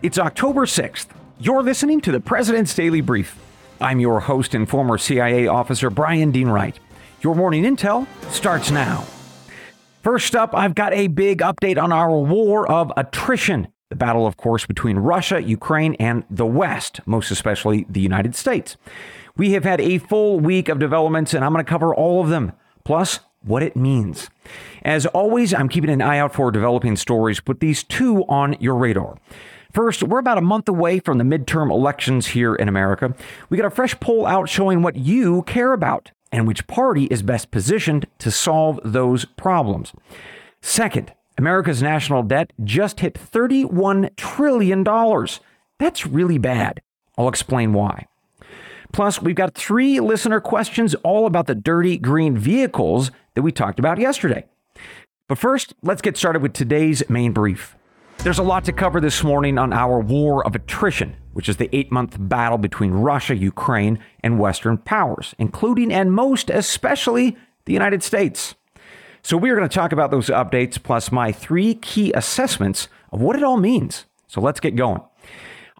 It's October 6th. You're listening to the President's Daily Brief. I'm your host and former CIA officer, Bryan Dean Wright. Your morning intel starts now. First up, I've got a big update on our war of attrition. The battle, of course, between Russia, Ukraine, and the West, most especially the United States. We have had a full week of developments, and I'm going to cover all of them, plus what it means. As always, I'm keeping an eye out for developing stories. Put these two on your radar. First, we're about a month away from the midterm elections here in America. We got a fresh poll out showing what you care about and which party is best positioned to solve those problems. Second, America's national debt just hit $31 trillion. That's really bad. I'll explain why. Plus, we've got three listener questions all about the dirty green vehicles that we talked about yesterday. But first, let's get started with today's main brief. There's a lot to cover this morning on our war of attrition, which is the eight month battle between Russia, Ukraine, and Western powers, including and most especially the United States. So, we are going to talk about those updates plus my three key assessments of what it all means. So, let's get going.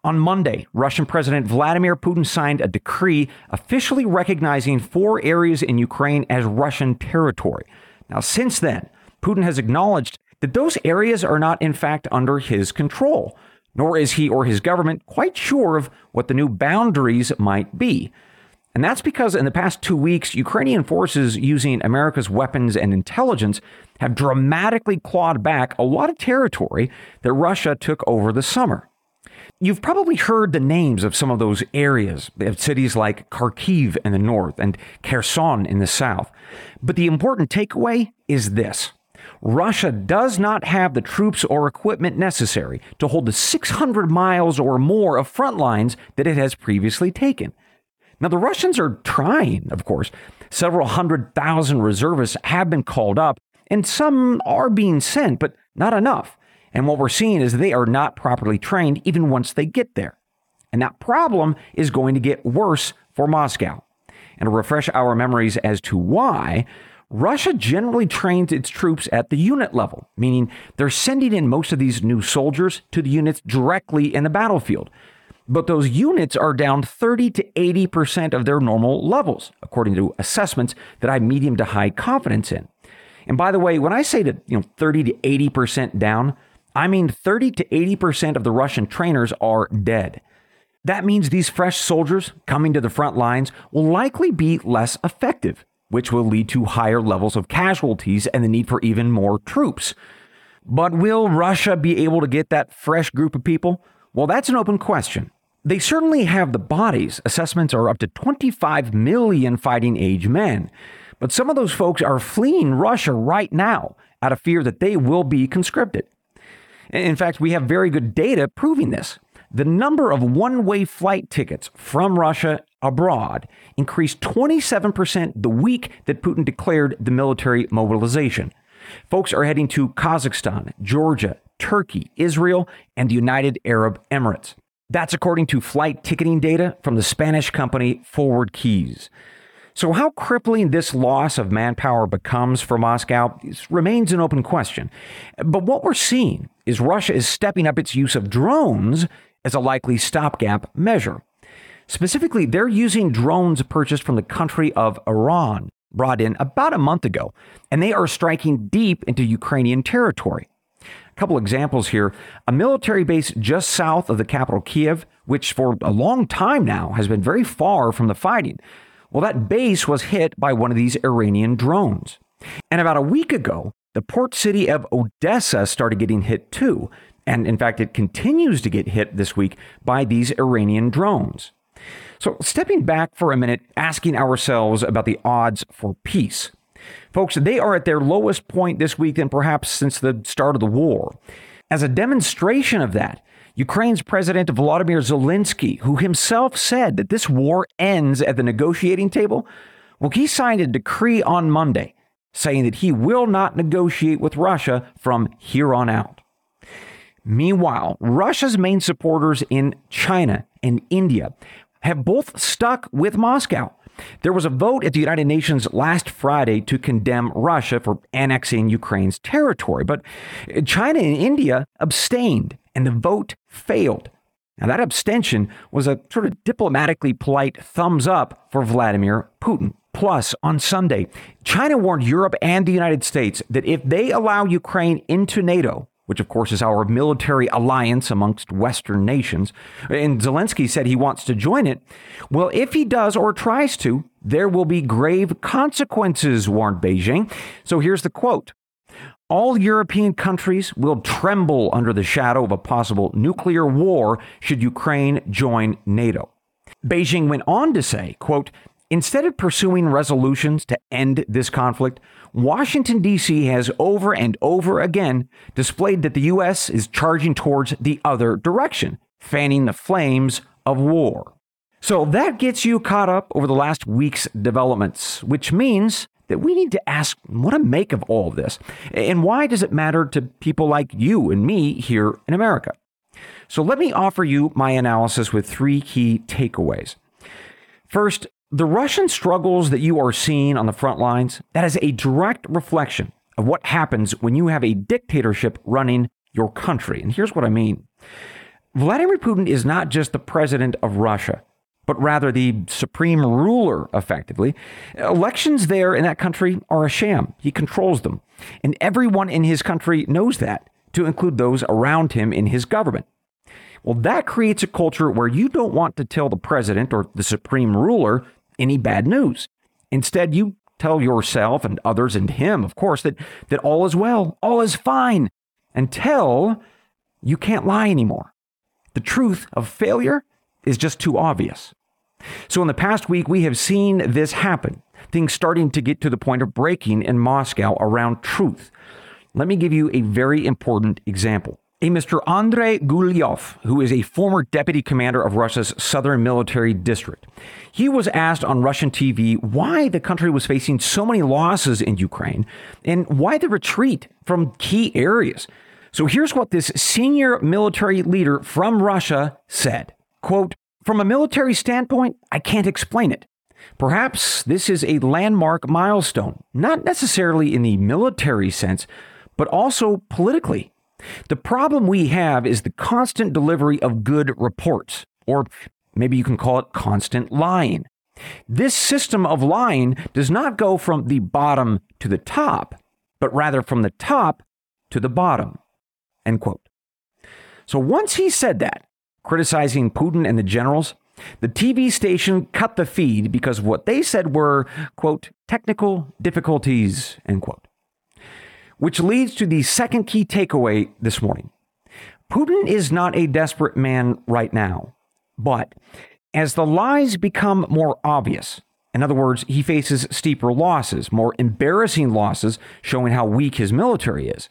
On Monday, Russian President Vladimir Putin signed a decree officially recognizing four areas in Ukraine as Russian territory. Now, since then, Putin has acknowledged that those areas are not, in fact, under his control, nor is he or his government quite sure of what the new boundaries might be. And that's because in the past two weeks, Ukrainian forces using America's weapons and intelligence have dramatically clawed back a lot of territory that Russia took over the summer. You've probably heard the names of some of those areas, of cities like Kharkiv in the north and Kherson in the south. But the important takeaway is this Russia does not have the troops or equipment necessary to hold the 600 miles or more of front lines that it has previously taken. Now, the Russians are trying, of course. Several hundred thousand reservists have been called up, and some are being sent, but not enough. And what we're seeing is they are not properly trained even once they get there. And that problem is going to get worse for Moscow. And to refresh our memories as to why, Russia generally trains its troops at the unit level, meaning they're sending in most of these new soldiers to the units directly in the battlefield. But those units are down 30 to 80% of their normal levels, according to assessments that I have medium to high confidence in. And by the way, when I say that, you know, 30 to 80% down, I mean, 30 to 80% of the Russian trainers are dead. That means these fresh soldiers coming to the front lines will likely be less effective, which will lead to higher levels of casualties and the need for even more troops. But will Russia be able to get that fresh group of people? Well, that's an open question. They certainly have the bodies. Assessments are up to 25 million fighting age men. But some of those folks are fleeing Russia right now out of fear that they will be conscripted. In fact, we have very good data proving this. The number of one way flight tickets from Russia abroad increased 27% the week that Putin declared the military mobilization. Folks are heading to Kazakhstan, Georgia, Turkey, Israel, and the United Arab Emirates. That's according to flight ticketing data from the Spanish company ForwardKeys. So, how crippling this loss of manpower becomes for Moscow remains an open question. But what we're seeing is Russia is stepping up its use of drones as a likely stopgap measure. Specifically, they're using drones purchased from the country of Iran, brought in about a month ago, and they are striking deep into Ukrainian territory. A couple examples here a military base just south of the capital, Kiev, which for a long time now has been very far from the fighting well, that base was hit by one of these Iranian drones. And about a week ago, the port city of Odessa started getting hit too. And in fact, it continues to get hit this week by these Iranian drones. So, stepping back for a minute, asking ourselves about the odds for peace. Folks, they are at their lowest point this week than perhaps since the start of the war. As a demonstration of that, Ukraine's President Volodymyr Zelensky, who himself said that this war ends at the negotiating table, well, he signed a decree on Monday saying that he will not negotiate with Russia from here on out. Meanwhile, Russia's main supporters in China and India have both stuck with Moscow. There was a vote at the United Nations last Friday to condemn Russia for annexing Ukraine's territory, but China and India abstained, and the vote failed. Now, that abstention was a sort of diplomatically polite thumbs up for Vladimir Putin. Plus, on Sunday, China warned Europe and the United States that if they allow Ukraine into NATO, which of course is our military alliance amongst Western nations, and Zelensky said he wants to join it, well, if he does or tries to, there will be grave consequences, warned Beijing. So here's the quote all European countries will tremble under the shadow of a possible nuclear war should Ukraine join NATO. Beijing went on to say, quote, Instead of pursuing resolutions to end this conflict, Washington, D.C. has over and over again displayed that the U.S. is charging towards the other direction, fanning the flames of war. So that gets you caught up over the last week's developments, which means that we need to ask what to make of all of this and why does it matter to people like you and me here in America. So let me offer you my analysis with three key takeaways. First, the Russian struggles that you are seeing on the front lines, that is a direct reflection of what happens when you have a dictatorship running your country. And here's what I mean. Vladimir Putin is not just the president of Russia but rather the supreme ruler, effectively. Elections there in that country are a sham. He controls them. And everyone in his country knows that, to include those around him in his government. Well, that creates a culture where you don't want to tell the president or the supreme ruler any bad news. Instead, you tell yourself and others and him, of course, that, that all is well, all is fine, until you can't lie anymore. The truth of failure is just too obvious. So, in the past week, we have seen this happen, things starting to get to the point of breaking in Moscow around truth. Let me give you a very important example. A Mr. Andrei Gulyov, who is a former deputy commander of Russia's southern military district, he was asked on Russian TV why the country was facing so many losses in Ukraine and why the retreat from key areas. So here's what this senior military leader from Russia said. Quote, from a military standpoint, I can't explain it. Perhaps this is a landmark milestone, not necessarily in the military sense, but also politically. The problem we have is the constant delivery of good reports, or maybe you can call it constant lying. This system of lying does not go from the bottom to the top, but rather from the top to the bottom. End quote. So once he said that, criticizing Putin and the generals, the TV station cut the feed because what they said were, quote, technical difficulties, end quote. Which leads to the second key takeaway this morning. Putin is not a desperate man right now, but as the lies become more obvious, in other words, he faces steeper losses, more embarrassing losses showing how weak his military is.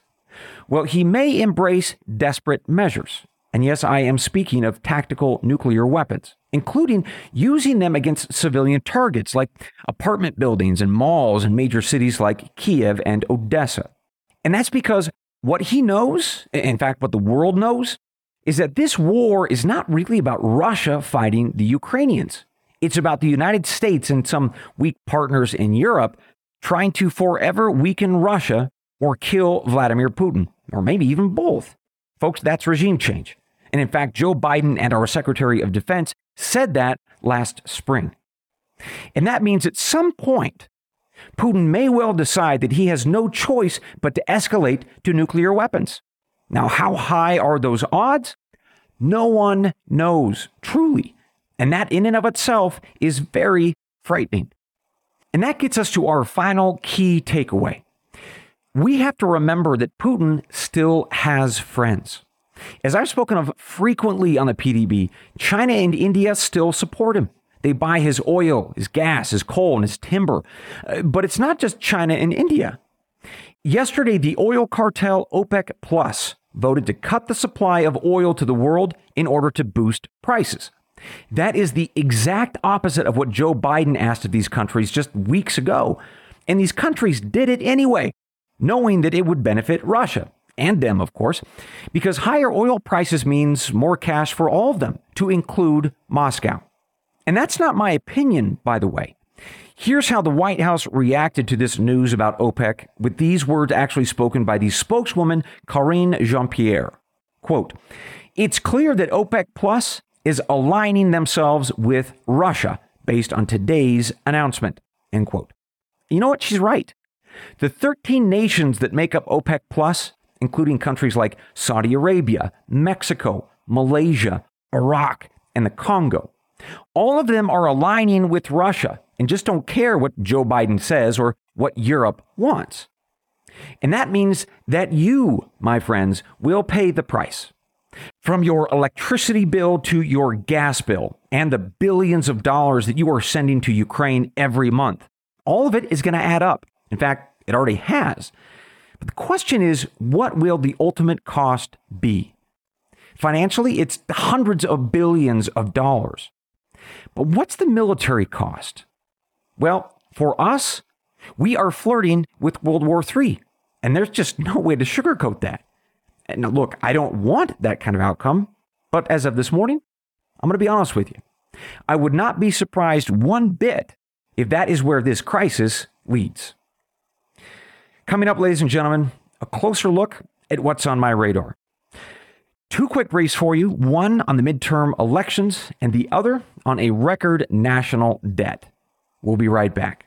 Well, he may embrace desperate measures. And yes, I am speaking of tactical nuclear weapons, including using them against civilian targets like apartment buildings and malls in major cities like Kiev and Odessa. And that's because what he knows, in fact, what the world knows, is that this war is not really about Russia fighting the Ukrainians. It's about the United States and some weak partners in Europe trying to forever weaken Russia or kill Vladimir Putin, or maybe even both. Folks, that's regime change. And in fact, Joe Biden and our Secretary of Defense said that last spring. And that means at some point, Putin may well decide that he has no choice but to escalate to nuclear weapons. Now, how high are those odds? No one knows, truly. And that in and of itself is very frightening. And that gets us to our final key takeaway we have to remember that Putin still has friends. As I've spoken of frequently on the PDB, China and India still support him. They buy his oil, his gas, his coal, and his timber. Uh, but it's not just China and India. Yesterday, the oil cartel OPEC Plus voted to cut the supply of oil to the world in order to boost prices. That is the exact opposite of what Joe Biden asked of these countries just weeks ago. And these countries did it anyway knowing that it would benefit Russia and them, of course, because higher oil prices means more cash for all of them, to include Moscow. And that's not my opinion, by the way. Here's how the White House reacted to this news about OPEC with these words actually spoken by the spokeswoman Karine Jean-Pierre. Quote, it's clear that OPEC Plus is aligning themselves with Russia based on today's announcement. End quote. You know what? She's right. The 13 nations that make up OPEC Plus, including countries like Saudi Arabia, Mexico, Malaysia, Iraq, and the Congo, all of them are aligning with Russia and just don't care what Joe Biden says or what Europe wants. And that means that you, my friends, will pay the price. From your electricity bill to your gas bill and the billions of dollars that you are sending to Ukraine every month, all of it is going to add up. In fact, it already has. But the question is what will the ultimate cost be? Financially, it's hundreds of billions of dollars. But what's the military cost? Well, for us, we are flirting with World War III, and there's just no way to sugarcoat that. And look, I don't want that kind of outcome, but as of this morning, I'm going to be honest with you. I would not be surprised one bit if that is where this crisis leads. Coming up, ladies and gentlemen, a closer look at what's on my radar. Two quick briefs for you one on the midterm elections, and the other on a record national debt. We'll be right back.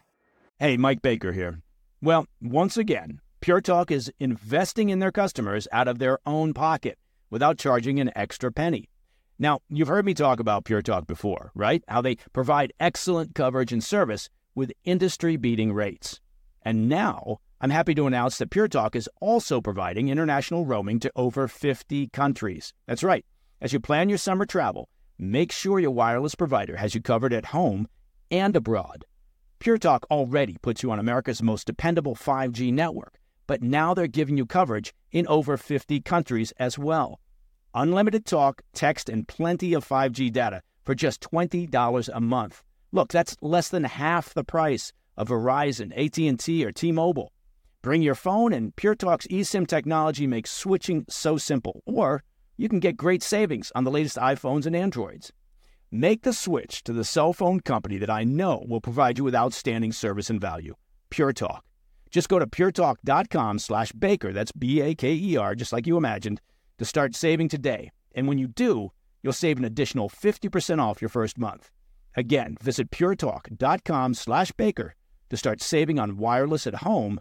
Hey, Mike Baker here. Well, once again, Pure Talk is investing in their customers out of their own pocket without charging an extra penny. Now, you've heard me talk about Pure Talk before, right? How they provide excellent coverage and service with industry beating rates. And now, I'm happy to announce that Pure Talk is also providing international roaming to over 50 countries. That's right. As you plan your summer travel, make sure your wireless provider has you covered at home and abroad. Pure Talk already puts you on America's most dependable 5G network, but now they're giving you coverage in over 50 countries as well. Unlimited talk, text, and plenty of 5G data for just $20 a month. Look, that's less than half the price of Verizon, AT&T, or T-Mobile. Bring your phone and PureTalk's eSIM technology makes switching so simple. Or you can get great savings on the latest iPhones and Androids. Make the switch to the cell phone company that I know will provide you with outstanding service and value. Pure Talk. Just go to puretalk.com slash baker, that's B-A-K-E-R, just like you imagined, to start saving today. And when you do, you'll save an additional 50% off your first month. Again, visit puretalk.com slash baker to start saving on wireless at home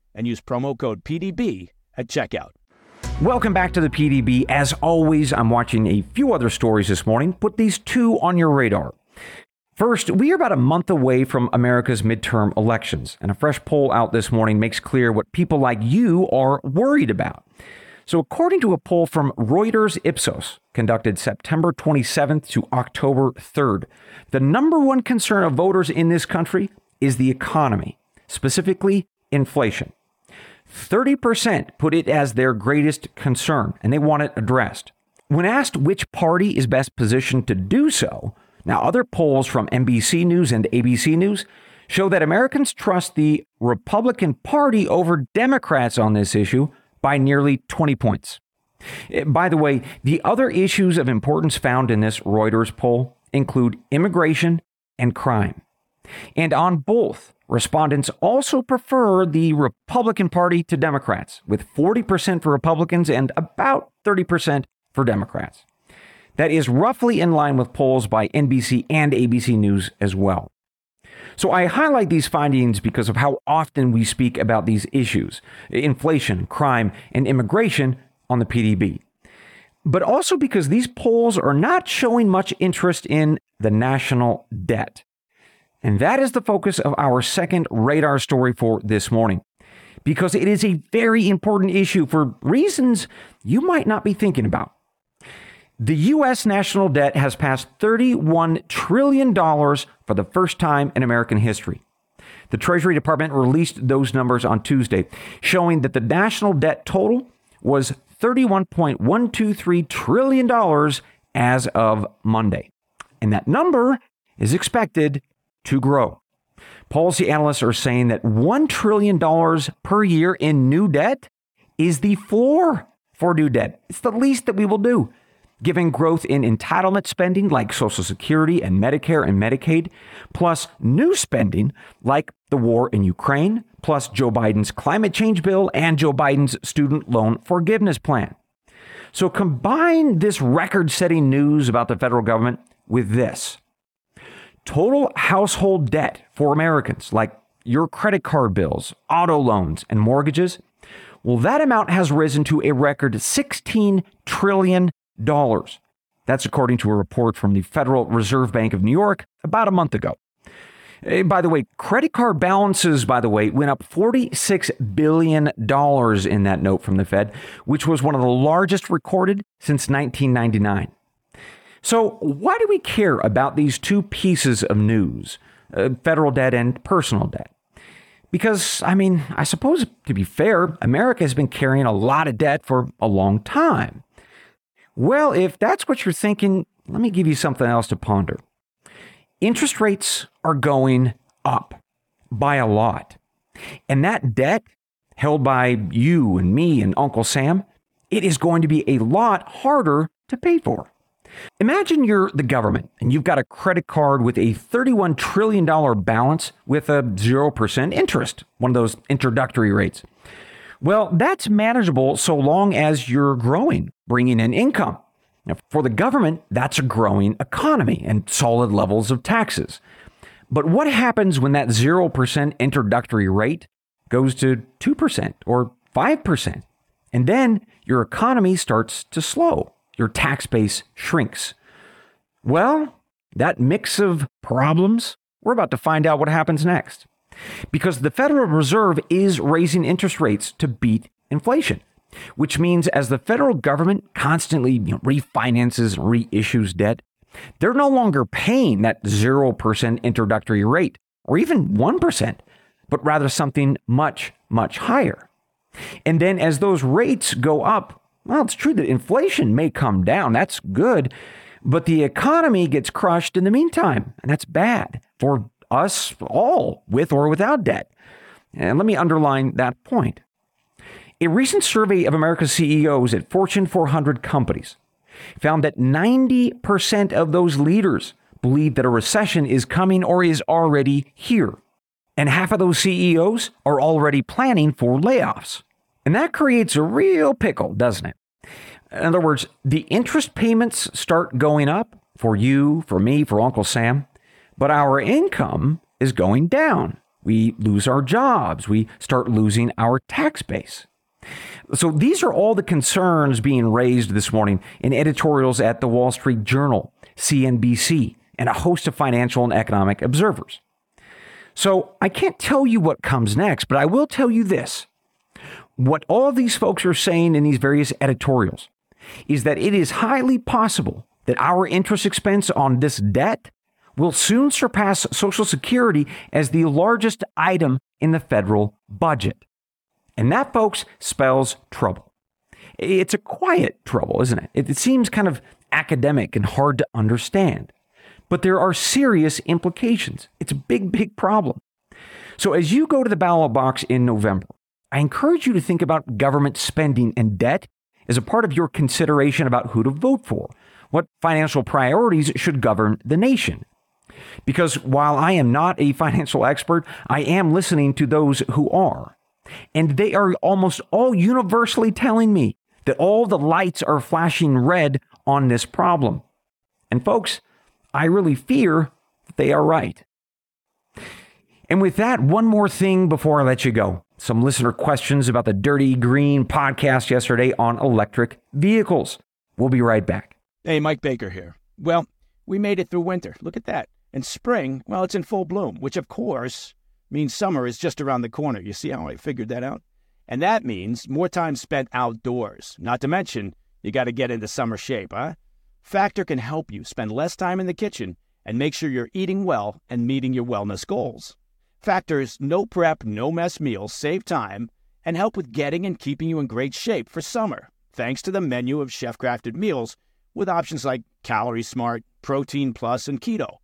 and use promo code PDB at checkout. Welcome back to the PDB. As always, I'm watching a few other stories this morning. Put these two on your radar. First, we are about a month away from America's midterm elections, and a fresh poll out this morning makes clear what people like you are worried about. So, according to a poll from Reuters Ipsos, conducted September 27th to October 3rd, the number one concern of voters in this country is the economy, specifically inflation. 30% put it as their greatest concern and they want it addressed. When asked which party is best positioned to do so, now other polls from NBC News and ABC News show that Americans trust the Republican Party over Democrats on this issue by nearly 20 points. Eh, by the way, the other issues of importance found in this Reuters poll include immigration and crime. And on both, respondents also prefer the Republican Party to Democrats, with 40% for Republicans and about 30% for Democrats. That is roughly in line with polls by NBC and ABC News as well. So I highlight these findings because of how often we speak about these issues inflation, crime, and immigration on the PDB. But also because these polls are not showing much interest in the national debt. And that is the focus of our second radar story for this morning. Because it is a very important issue for reasons you might not be thinking about. The U.S. national debt has passed $31 trillion for the first time in American history. The Treasury Department released those numbers on Tuesday, showing that the national debt total was $31.123 trillion as of Monday. And that number is expected to grow. Policy analysts are saying that $1 trillion per year in new debt is the floor for new debt. It's the least that we will do Given growth in entitlement spending like Social Security and Medicare and Medicaid, plus new spending like the war in Ukraine, plus Joe Biden's climate change bill and Joe Biden's student loan forgiveness plan. So combine this record setting news about the federal government with this total household debt for Americans, like your credit card bills, auto loans, and mortgages. Well, that amount has risen to a record $16 trillion that's according to a report from the Federal Reserve Bank of New York about a month ago. Eh, by the way, credit card balances, by the way, went up $46 billion in that note from the Fed, which was one of the largest recorded since 1999. So, why do we care about these two pieces of news, uh, federal debt and personal debt? Because, I mean, I suppose to be fair, America has been carrying a lot of debt for a long time. Well, if that's what you're thinking, let me give you something else to ponder. Interest rates are going up by a lot. And that debt held by you and me and Uncle Sam, it is going to be a lot harder to pay for. Imagine you're the government and you've got a credit card with a $31 trillion balance with a 0% interest, one of those introductory rates. Well, that's manageable so long as you're growing, bringing in income. Now, for the government, that's a growing economy and solid levels of taxes. But what happens when that 0% introductory rate goes to 2% or 5%? And then your economy starts to slow, your tax base shrinks. Well, that mix of problems, we're about to find out what happens next because the Federal Reserve is raising interest rates to beat inflation, which means as the federal government constantly refinances and reissues debt, they're no longer paying that 0% introductory rate or even 1%, but rather something much, much higher. And then as those rates go up, well, it's true that inflation may come down. That's good. But the economy gets crushed in the meantime, and that's bad for us all, with or without debt. And let me underline that point. A recent survey of America's CEOs at Fortune 400 companies found that 90% of those leaders believe that a recession is coming or is already here. And half of those CEOs are already planning for layoffs. And that creates a real pickle, doesn't it? In other words, the interest payments start going up for you, for me, for Uncle Sam but our income is going down. We lose our jobs. We start losing our tax base. So these are all the concerns being raised this morning in editorials at the Wall Street Journal, CNBC, and a host of financial and economic observers. So I can't tell you what comes next, but I will tell you this. What all these folks are saying in these various editorials is that it is highly possible that our interest expense on this debt will soon surpass Social Security as the largest item in the federal budget. And that, folks, spells trouble. It's a quiet trouble, isn't it? It seems kind of academic and hard to understand. But there are serious implications. It's a big, big problem. So as you go to the ballot box in November, I encourage you to think about government spending and debt as a part of your consideration about who to vote for. What financial priorities should govern the nation? Because while I am not a financial expert, I am listening to those who are. And they are almost all universally telling me that all the lights are flashing red on this problem. And folks, I really fear that they are right. And with that, one more thing before I let you go. Some listener questions about the Dirty Green podcast yesterday on electric vehicles. We'll be right back. Hey, Mike Baker here. Well, we made it through winter. Look at that. And spring, well, it's in full bloom, which of course means summer is just around the corner. You see how I figured that out? And that means more time spent outdoors. Not to mention, you got to get into summer shape, huh? Factor can help you spend less time in the kitchen and make sure you're eating well and meeting your wellness goals. Factor's no prep, no mess meals save time and help with getting and keeping you in great shape for summer, thanks to the menu of chef crafted meals with options like Calorie Smart, Protein Plus, and Keto.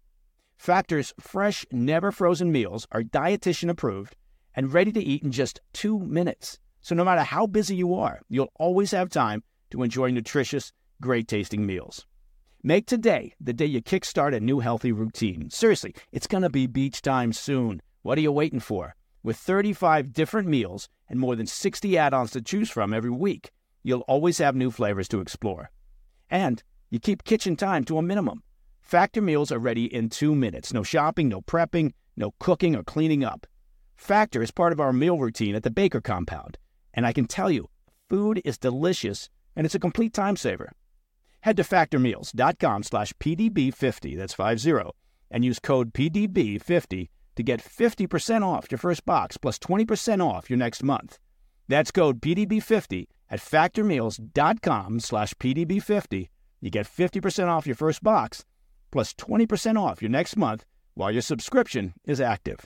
Factor's fresh, never frozen meals are dietitian approved and ready to eat in just two minutes. So no matter how busy you are, you'll always have time to enjoy nutritious, great tasting meals. Make today the day you kickstart a new healthy routine. Seriously, it's going to be beach time soon. What are you waiting for? With 35 different meals and more than 60 add ons to choose from every week, you'll always have new flavors to explore. And you keep kitchen time to a minimum. Factor meals are ready in two minutes. No shopping, no prepping, no cooking or cleaning up. Factor is part of our meal routine at the Baker compound. And I can tell you, food is delicious and it's a complete time saver. Head to factormeals.com slash PDB50, that's 50, and use code PDB50 to get 50% off your first box plus 20% off your next month. That's code PDB50 at factormeals.com slash PDB50. You get 50% off your first box plus 20% off your next month while your subscription is active.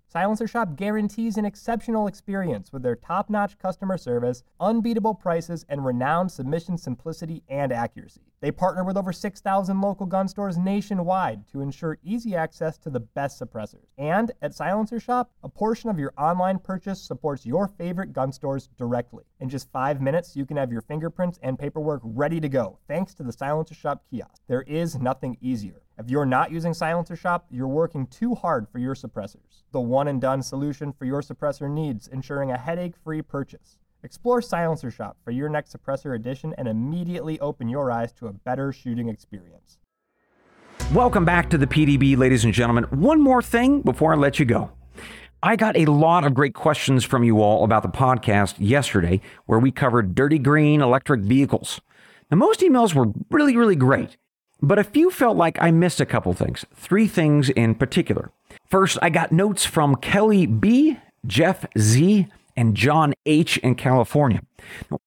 Silencer Shop guarantees an exceptional experience with their top notch customer service, unbeatable prices, and renowned submission simplicity and accuracy. They partner with over 6,000 local gun stores nationwide to ensure easy access to the best suppressors. And at Silencer Shop, a portion of your online purchase supports your favorite gun stores directly. In just five minutes, you can have your fingerprints and paperwork ready to go thanks to the Silencer Shop kiosk. There is nothing easier. If you're not using Silencer Shop, you're working too hard for your suppressors. The one and done solution for your suppressor needs, ensuring a headache free purchase. Explore Silencer Shop for your next suppressor edition and immediately open your eyes to a better shooting experience. Welcome back to the PDB, ladies and gentlemen. One more thing before I let you go. I got a lot of great questions from you all about the podcast yesterday, where we covered dirty green electric vehicles. Now, most emails were really, really great. But a few felt like I missed a couple things, three things in particular. First, I got notes from Kelly B, Jeff Z, and John H in California.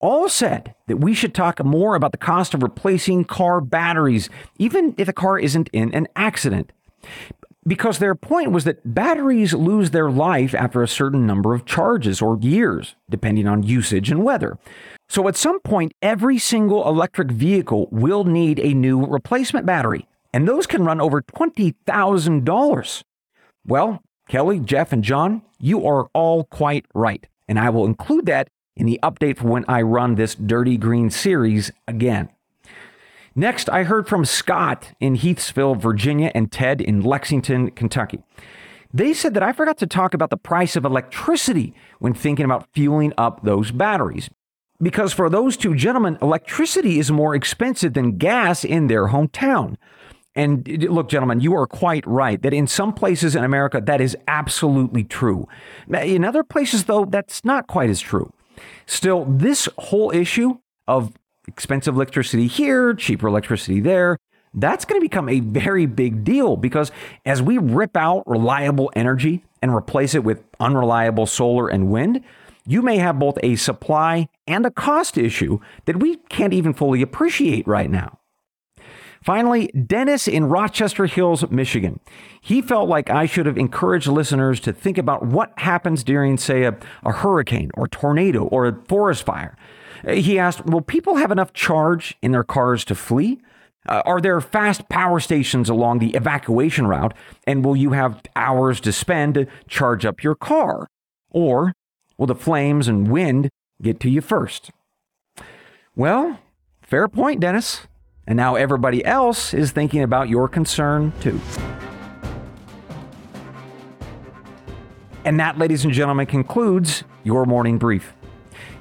All said that we should talk more about the cost of replacing car batteries, even if a car isn't in an accident. Because their point was that batteries lose their life after a certain number of charges or years, depending on usage and weather. So at some point, every single electric vehicle will need a new replacement battery, and those can run over $20,000. Well, Kelly, Jeff, and John, you are all quite right, and I will include that in the update for when I run this Dirty Green series again. Next, I heard from Scott in Heathsville, Virginia, and Ted in Lexington, Kentucky. They said that I forgot to talk about the price of electricity when thinking about fueling up those batteries. Because for those two gentlemen, electricity is more expensive than gas in their hometown. And look, gentlemen, you are quite right that in some places in America, that is absolutely true. In other places, though, that's not quite as true. Still, this whole issue of expensive electricity here, cheaper electricity there, that's going to become a very big deal because as we rip out reliable energy and replace it with unreliable solar and wind, you may have both a supply and a cost issue that we can't even fully appreciate right now. Finally, Dennis in Rochester Hills, Michigan. He felt like I should have encouraged listeners to think about what happens during, say, a, a hurricane or tornado or a forest fire. He asked, Will people have enough charge in their cars to flee? Uh, are there fast power stations along the evacuation route? And will you have hours to spend to charge up your car? Or will the flames and wind get to you first? Well, fair point, Dennis. And now everybody else is thinking about your concern too. And that, ladies and gentlemen, concludes your morning brief.